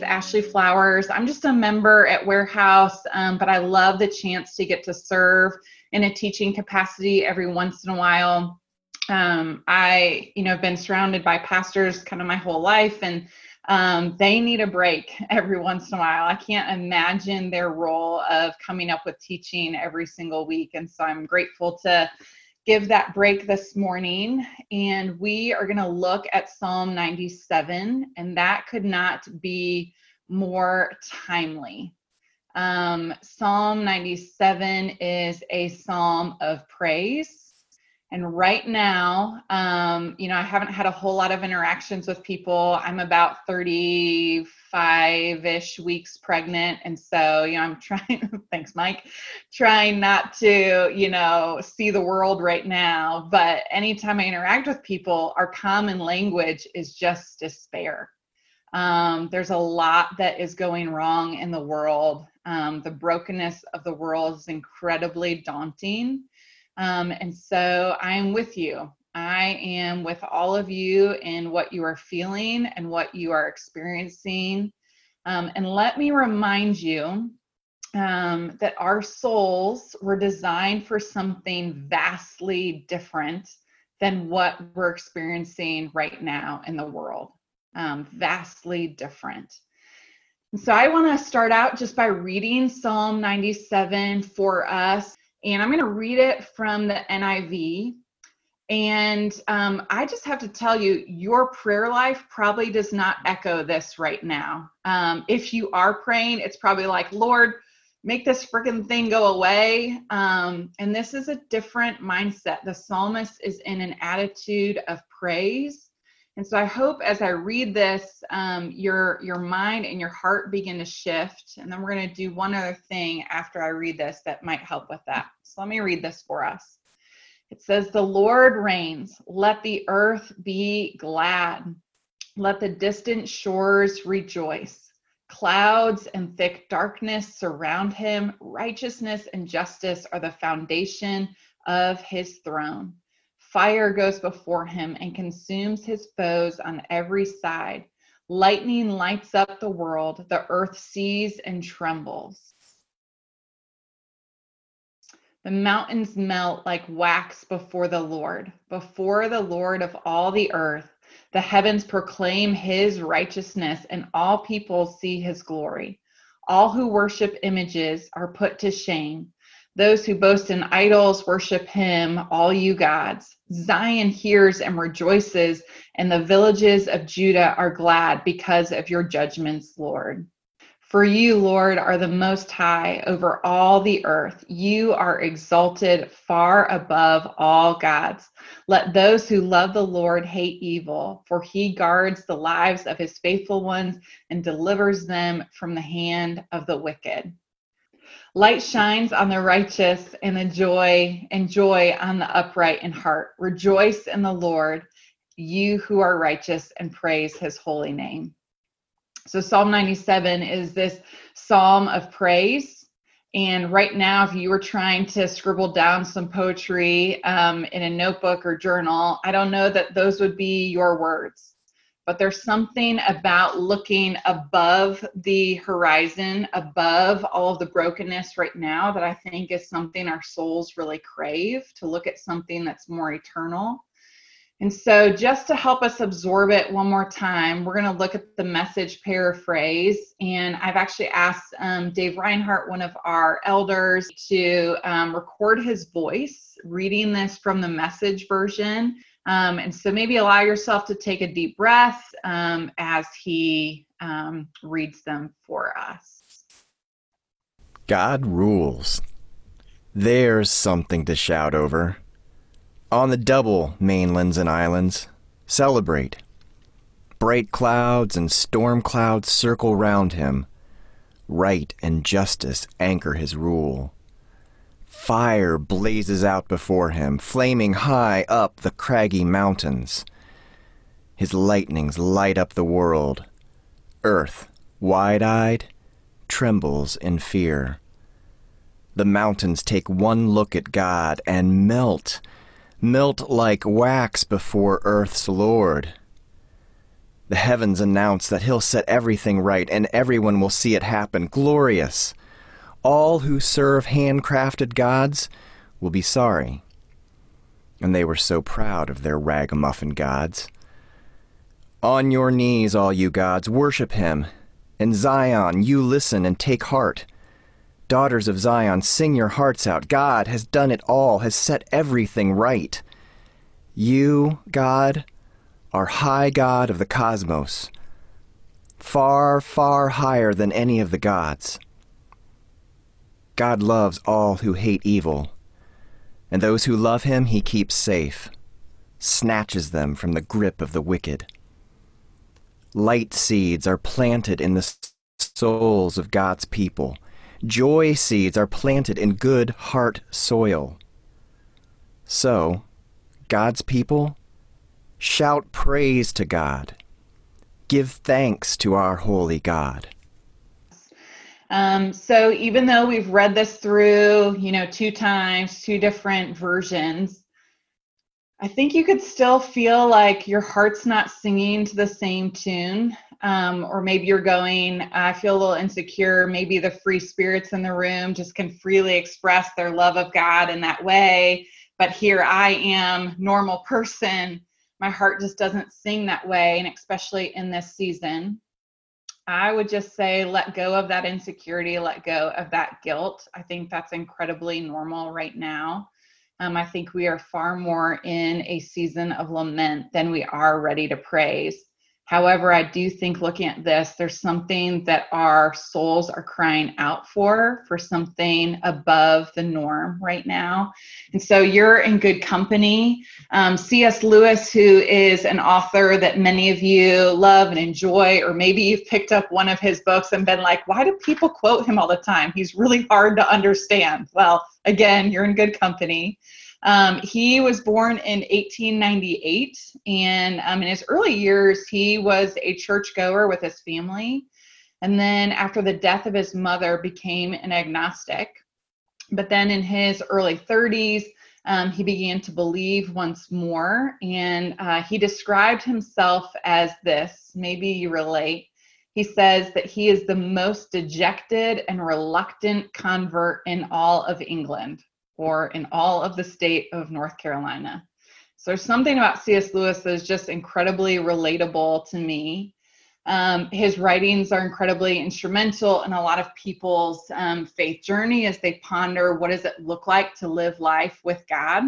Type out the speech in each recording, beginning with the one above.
Is Ashley Flowers. I'm just a member at Warehouse, um, but I love the chance to get to serve in a teaching capacity every once in a while. Um, I, you know, have been surrounded by pastors kind of my whole life, and um, they need a break every once in a while. I can't imagine their role of coming up with teaching every single week, and so I'm grateful to give that break this morning and we are going to look at Psalm 97 and that could not be more timely. Um, psalm 97 is a psalm of praise and right now, um, you know, I haven't had a whole lot of interactions with people. I'm about 35 ish weeks pregnant. And so, you know, I'm trying, thanks, Mike, trying not to, you know, see the world right now. But anytime I interact with people, our common language is just despair. Um, there's a lot that is going wrong in the world. Um, the brokenness of the world is incredibly daunting. Um, and so I am with you. I am with all of you in what you are feeling and what you are experiencing. Um, and let me remind you um, that our souls were designed for something vastly different than what we're experiencing right now in the world. Um, vastly different. And so I want to start out just by reading Psalm 97 for us and I'm going to read it from the NIV. And um, I just have to tell you, your prayer life probably does not echo this right now. Um, if you are praying, it's probably like, Lord, make this freaking thing go away. Um, and this is a different mindset. The psalmist is in an attitude of praise and so I hope as I read this, um, your your mind and your heart begin to shift. And then we're going to do one other thing after I read this that might help with that. So let me read this for us. It says, "The Lord reigns. Let the earth be glad. Let the distant shores rejoice." Clouds and thick darkness surround him. Righteousness and justice are the foundation of his throne. Fire goes before him and consumes his foes on every side. Lightning lights up the world. The earth sees and trembles. The mountains melt like wax before the Lord, before the Lord of all the earth. The heavens proclaim his righteousness, and all people see his glory. All who worship images are put to shame. Those who boast in idols worship him, all you gods. Zion hears and rejoices, and the villages of Judah are glad because of your judgments, Lord. For you, Lord, are the most high over all the earth. You are exalted far above all gods. Let those who love the Lord hate evil, for he guards the lives of his faithful ones and delivers them from the hand of the wicked. Light shines on the righteous and the joy and joy on the upright in heart. Rejoice in the Lord, you who are righteous, and praise his holy name. So, Psalm 97 is this psalm of praise. And right now, if you were trying to scribble down some poetry um, in a notebook or journal, I don't know that those would be your words but there's something about looking above the horizon, above all of the brokenness right now that I think is something our souls really crave to look at something that's more eternal. And so, just to help us absorb it one more time, we're going to look at the message paraphrase. And I've actually asked um, Dave Reinhardt, one of our elders, to um, record his voice reading this from the message version um, and so maybe allow yourself to take a deep breath um, as he um, reads them for us. God rules. There's something to shout over. On the double mainlands and islands, celebrate. Bright clouds and storm clouds circle round him. Right and justice anchor his rule. Fire blazes out before him, flaming high up the craggy mountains. His lightnings light up the world. Earth, wide eyed, trembles in fear. The mountains take one look at God and melt, melt like wax before earth's Lord. The heavens announce that he'll set everything right and everyone will see it happen. Glorious. All who serve handcrafted gods will be sorry. And they were so proud of their ragamuffin gods. On your knees, all you gods, worship him. In Zion, you listen and take heart. Daughters of Zion, sing your hearts out. God has done it all, has set everything right. You, God, are high God of the cosmos, far, far higher than any of the gods. God loves all who hate evil, and those who love him he keeps safe, snatches them from the grip of the wicked. Light seeds are planted in the souls of God's people. Joy seeds are planted in good heart soil. So, God's people, shout praise to God. Give thanks to our holy God. Um, so even though we've read this through, you know, two times, two different versions, I think you could still feel like your heart's not singing to the same tune. Um, or maybe you're going, I feel a little insecure. Maybe the free spirits in the room just can freely express their love of God in that way. But here I am, normal person. My heart just doesn't sing that way. And especially in this season, I would just say let go of that insecurity, let go of that guilt. I think that's incredibly normal right now. Um, I think we are far more in a season of lament than we are ready to praise. However, I do think looking at this, there's something that our souls are crying out for, for something above the norm right now. And so you're in good company. Um, C.S. Lewis, who is an author that many of you love and enjoy, or maybe you've picked up one of his books and been like, why do people quote him all the time? He's really hard to understand. Well, again, you're in good company. Um, he was born in 1898, and um, in his early years, he was a churchgoer with his family. And then, after the death of his mother, became an agnostic. But then, in his early 30s, um, he began to believe once more, and uh, he described himself as this. Maybe you relate. He says that he is the most dejected and reluctant convert in all of England or in all of the state of North Carolina. So there's something about C.S. Lewis that is just incredibly relatable to me. Um, his writings are incredibly instrumental in a lot of people's um, faith journey as they ponder what does it look like to live life with God.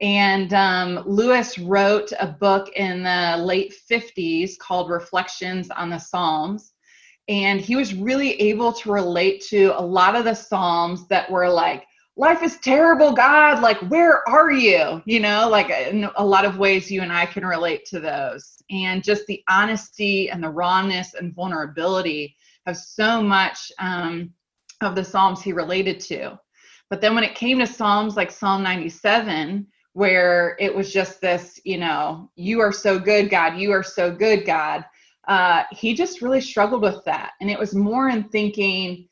And um, Lewis wrote a book in the late 50s called Reflections on the Psalms. And he was really able to relate to a lot of the Psalms that were like, life is terrible god like where are you? You know like in a lot of ways you and i can relate to those. And just the honesty and the rawness and vulnerability of so much um, of the psalms he related to. But then when it came to psalms like psalm 97 where it was just this you know you are so good god you are so good god uh, he just really struggled with that. And it was more in thinking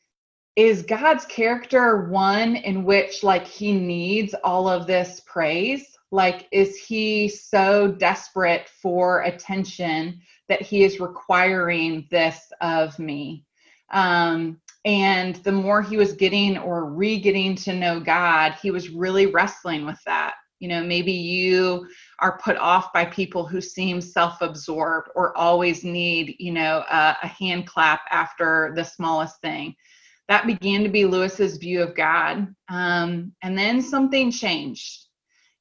is God's character one in which like he needs all of this praise? Like, is he so desperate for attention that he is requiring this of me? Um, and the more he was getting or re getting to know God, he was really wrestling with that. You know, maybe you are put off by people who seem self absorbed or always need, you know, a, a hand clap after the smallest thing that began to be Lewis's view of God. Um, and then something changed.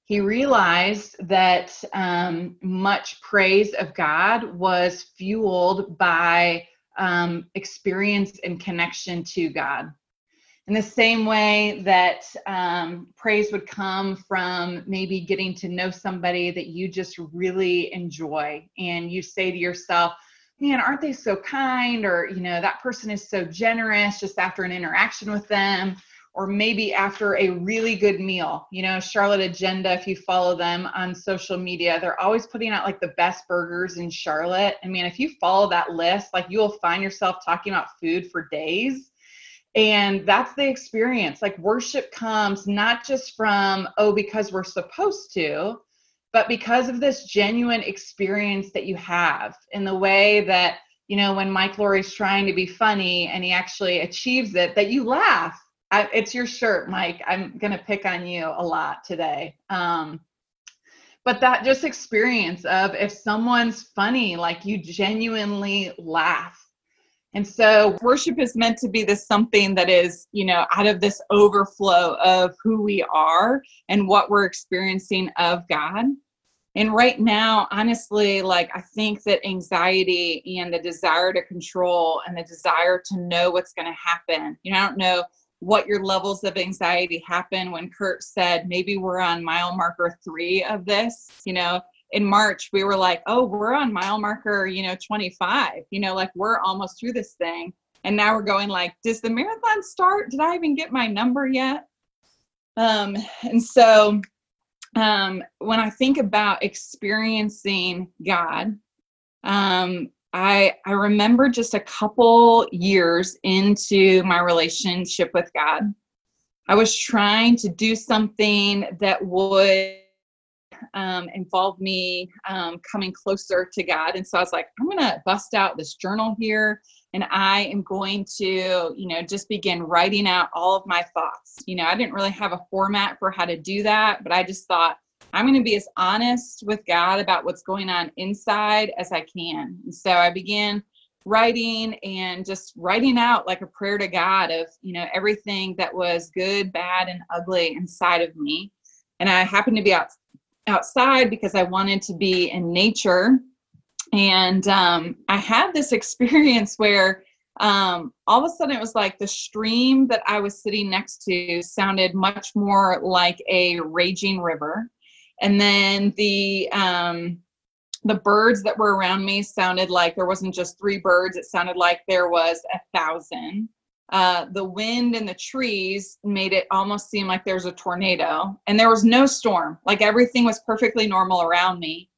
He realized that um, much praise of God was fueled by um, experience and connection to God. In the same way that um, praise would come from maybe getting to know somebody that you just really enjoy, and you say to yourself, man, aren't they so kind? Or, you know, that person is so generous just after an interaction with them, or maybe after a really good meal. You know, Charlotte Agenda, if you follow them on social media, they're always putting out like the best burgers in Charlotte. I mean, if you follow that list, like you'll find yourself talking about food for days. And that's the experience. Like worship comes not just from, oh, because we're supposed to, but because of this genuine experience that you have in the way that you know when mike Lowry's trying to be funny and he actually achieves it that you laugh. I, it's your shirt mike. I'm gonna pick on you a lot today. Um, but that just experience of if someone's funny like you genuinely laugh and so worship is meant to be this something that is, you know, out of this overflow of who we are and what we're experiencing of God. And right now, honestly, like I think that anxiety and the desire to control and the desire to know what's going to happen, you know, I don't know what your levels of anxiety happen when Kurt said maybe we're on mile marker three of this, you know, in March, we were like, oh, we're on mile marker, you know, 25, you know, like we're almost through this thing. And now we're going like, does the marathon start? Did I even get my number yet? Um, and so um, when I think about experiencing God, um, I I remember just a couple years into my relationship with God, I was trying to do something that would um, involved me um, coming closer to God. And so I was like, I'm going to bust out this journal here and I am going to, you know, just begin writing out all of my thoughts. You know, I didn't really have a format for how to do that, but I just thought, I'm going to be as honest with God about what's going on inside as I can. And so I began writing and just writing out like a prayer to God of, you know, everything that was good, bad, and ugly inside of me. And I happened to be out outside because I wanted to be in nature. And um, I had this experience where um, all of a sudden it was like the stream that I was sitting next to sounded much more like a raging river. And then the um, the birds that were around me sounded like there wasn't just three birds, it sounded like there was a thousand uh, the wind and the trees made it almost seem like there's a tornado. And there was no storm. Like everything was perfectly normal around me.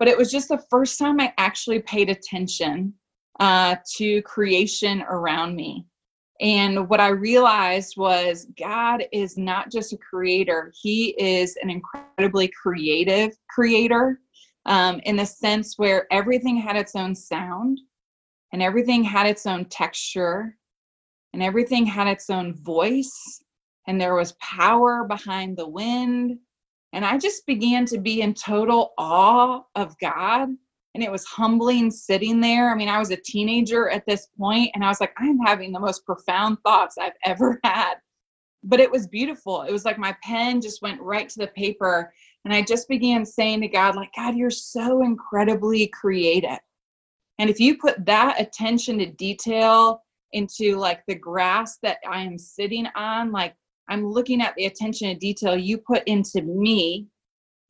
But it was just the first time i actually paid attention uh, to creation around me. And what i realized was god is not just a creator. He is an incredibly creative creator um, in the sense where everything had its own sound and everything had its own texture and everything had its own voice and there was power behind the wind. And i just began to be in total awe of god. And it was humbling sitting there. I mean i was a teenager at this point and i was like i'm having the most profound thoughts i've ever had. But it was beautiful. It was like my pen just went right to the paper and i just began saying to god like god you're so incredibly creative. And if you put that attention to detail into like the grass that I am sitting on. Like I'm looking at the attention to detail you put into me,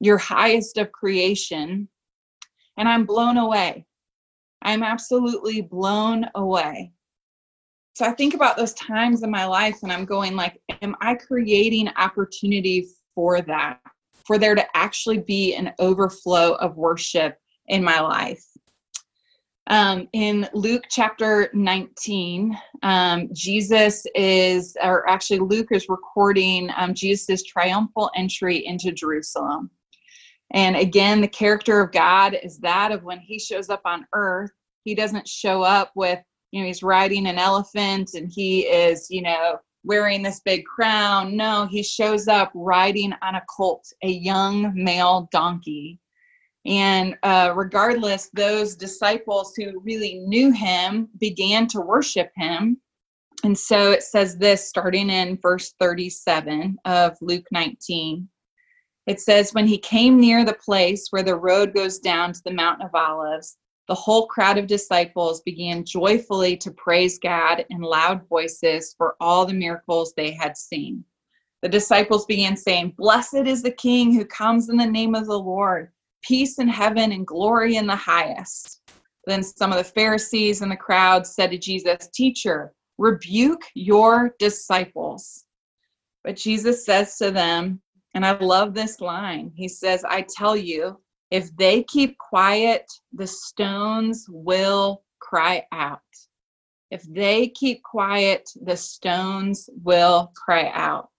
your highest of creation, and I'm blown away. I'm absolutely blown away. So I think about those times in my life and I'm going like, am I creating opportunity for that? For there to actually be an overflow of worship in my life. Um, in Luke chapter 19, um, Jesus is, or actually, Luke is recording um, Jesus' triumphal entry into Jerusalem. And again, the character of God is that of when he shows up on earth, he doesn't show up with, you know, he's riding an elephant and he is, you know, wearing this big crown. No, he shows up riding on a colt, a young male donkey. And uh, regardless, those disciples who really knew him began to worship him. And so it says this starting in verse 37 of Luke 19. It says, When he came near the place where the road goes down to the Mount of Olives, the whole crowd of disciples began joyfully to praise God in loud voices for all the miracles they had seen. The disciples began saying, Blessed is the King who comes in the name of the Lord peace in heaven and glory in the highest. Then some of the Pharisees and the crowd said to Jesus, Teacher, rebuke your disciples. But Jesus says to them, and I love this line He says, I tell you, if they keep quiet, the stones will cry out. If they keep quiet, the stones will cry out.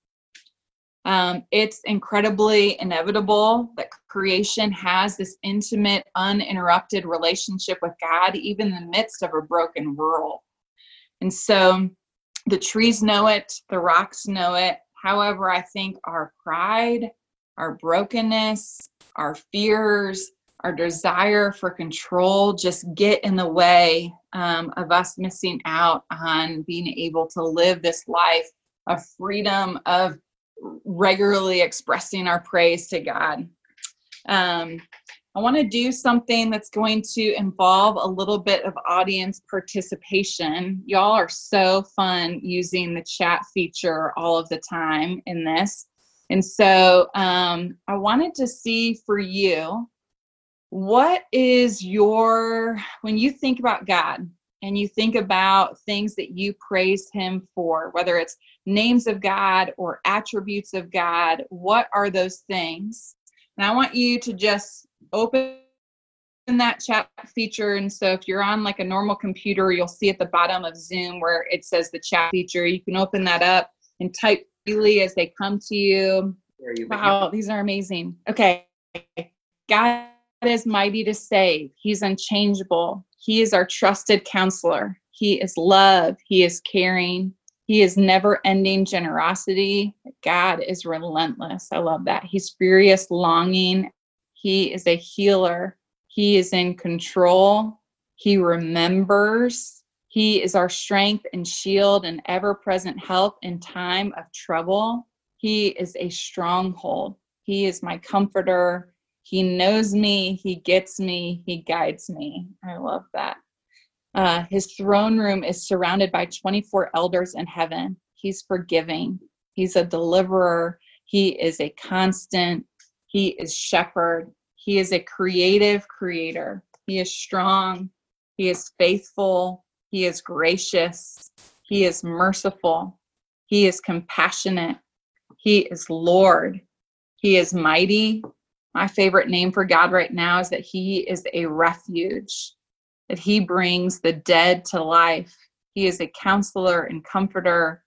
Um, it's incredibly inevitable that creation has this intimate, uninterrupted relationship with God, even in the midst of a broken world. And so the trees know it, the rocks know it. However, I think our pride, our brokenness, our fears, our desire for control just get in the way um, of us missing out on being able to live this life of freedom, of regularly expressing our praise to God. Um, I want to do something that's going to involve a little bit of audience participation. Y'all are so fun using the chat feature all of the time in this. And so um, I wanted to see for you what is your, when you think about God and you think about things that you praise Him for, whether it's names of God or attributes of God, what are those things? And I want you to just open that chat feature and so if you're on like a normal computer you'll see at the bottom of zoom where it says the chat feature. You can open that up and type freely as they come to you. Wow these are amazing. Okay. God is mighty to save. He's unchangeable. He is our trusted counselor. He is love. He is caring he is never ending generosity god is relentless i love that he's furious longing he is a healer. He is in control. He remembers. He is our strength and shield and ever present help in time of trouble. He is a stronghold. He is my comforter. He knows me. He gets me. He guides me. I love that. Uh, his throne room is surrounded by 24 elders in heaven. He's forgiving. He's a deliverer. He is a constant. He is shepherd. He is a creative creator. He is strong. He is faithful. He is gracious. He is merciful. He is compassionate. He is Lord. He is mighty. My favorite name for God right now is that He is a refuge, that He brings the dead to life. He is a counselor and comforter,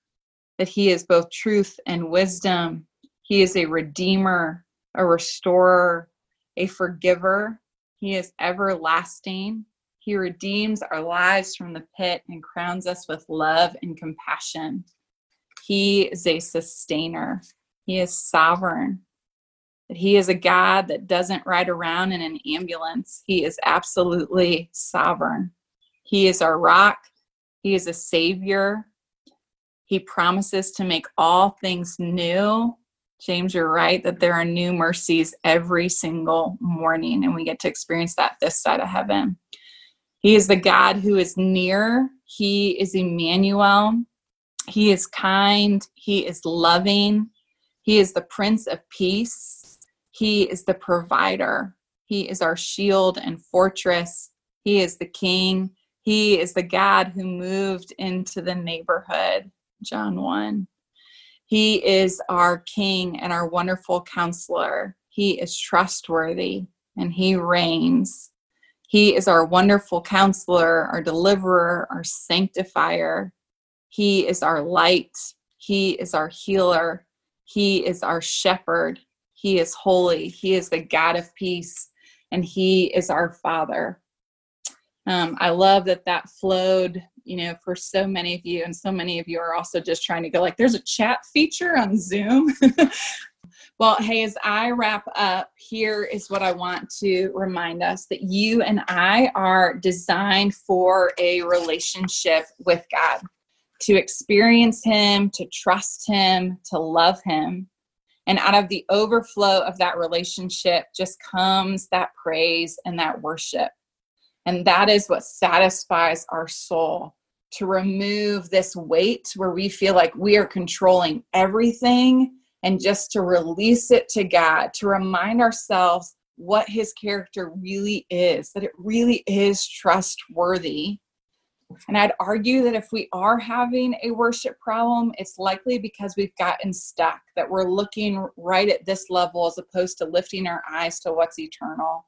that He is both truth and wisdom. He is a redeemer, a restorer, a forgiver. He is everlasting. He redeems our lives from the pit and crowns us with love and compassion. He is a sustainer. He is sovereign. That he is a God that doesn't ride around in an ambulance. He is absolutely sovereign. He is our rock. He is a savior. He promises to make all things new. James, you're right that there are new mercies every single morning, and we get to experience that this side of heaven. He is the God who is near, He is Emmanuel. He is kind, He is loving, He is the Prince of Peace, He is the provider, He is our shield and fortress, He is the King, He is the God who moved into the neighborhood. John 1. He is our King and our wonderful counselor. He is trustworthy and he reigns. He is our wonderful counselor, our deliverer, our sanctifier. He is our light. He is our healer. He is our shepherd. He is holy. He is the God of peace, and He is our Father. Um, I love that that flowed you know for so many of you and so many of you are also just trying to go like there's a chat feature on zoom well hey as i wrap up here is what i want to remind us that you and i are designed for a relationship with god to experience him to trust him to love him and out of the overflow of that relationship just comes that praise and that worship and that is what satisfies our soul to remove this weight where we feel like we are controlling everything and just to release it to God, to remind ourselves what his character really is, that it really is trustworthy. And I'd argue that if we are having a worship problem, it's likely because we've gotten stuck, that we're looking right at this level as opposed to lifting our eyes to what's eternal.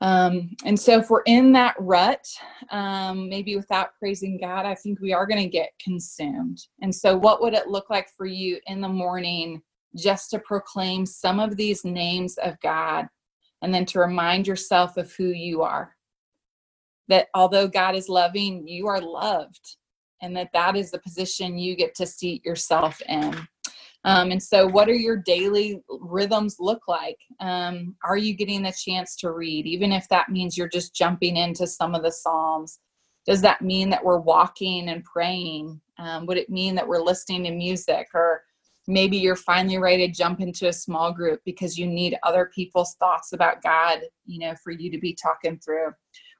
Um, and so, if we're in that rut, um, maybe without praising God, I think we are going to get consumed. And so, what would it look like for you in the morning just to proclaim some of these names of God and then to remind yourself of who you are. That although God is loving, you are loved, and that that is the position you get to seat yourself in. Um, and so, what are your daily rhythms look like? Um, are you getting the chance to read, even if that means you're just jumping into some of the Psalms? Does that mean that we're walking and praying? Um, would it mean that we're listening to music or maybe you're finally ready to jump into a small group because you need other people's thoughts about God, you know, for you to be talking through.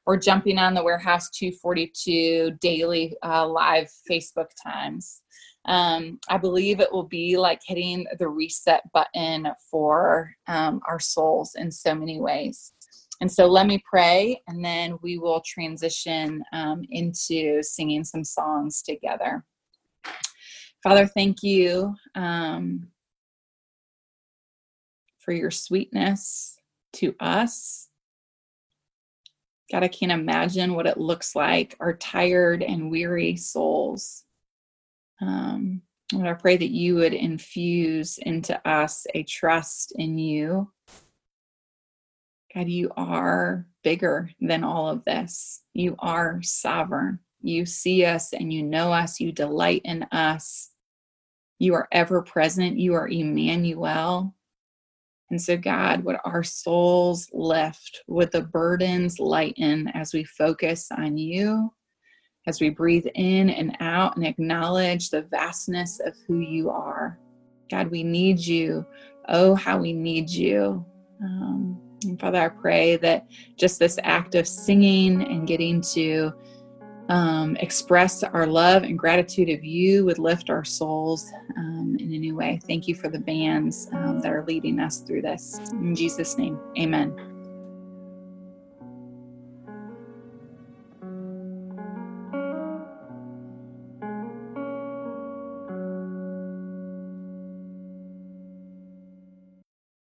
Or jumping on the Warehouse 242 daily uh, live Facebook times. Um, I believe it will be like hitting the reset button for um, our souls in so many ways. And so let me pray, and then we will transition um, into singing some songs together. Father, thank you um, for your sweetness to us. God, I can't imagine what it looks like, our tired and weary souls. Um, Lord, I pray that you would infuse into us a trust in you. God, you are bigger than all of this. You are sovereign. You see us and you know us. You delight in us. You are ever present. You are Emmanuel. And so, God, would our souls lift, would the burdens lighten as we focus on you, as we breathe in and out and acknowledge the vastness of who you are. God, we need you. Oh, how we need you. Um, and Father, I pray that just this act of singing and getting to um, express our love and gratitude of you would lift our souls um, in a new way. Thank you for the bands um, that are leading us through this. In Jesus' name, amen.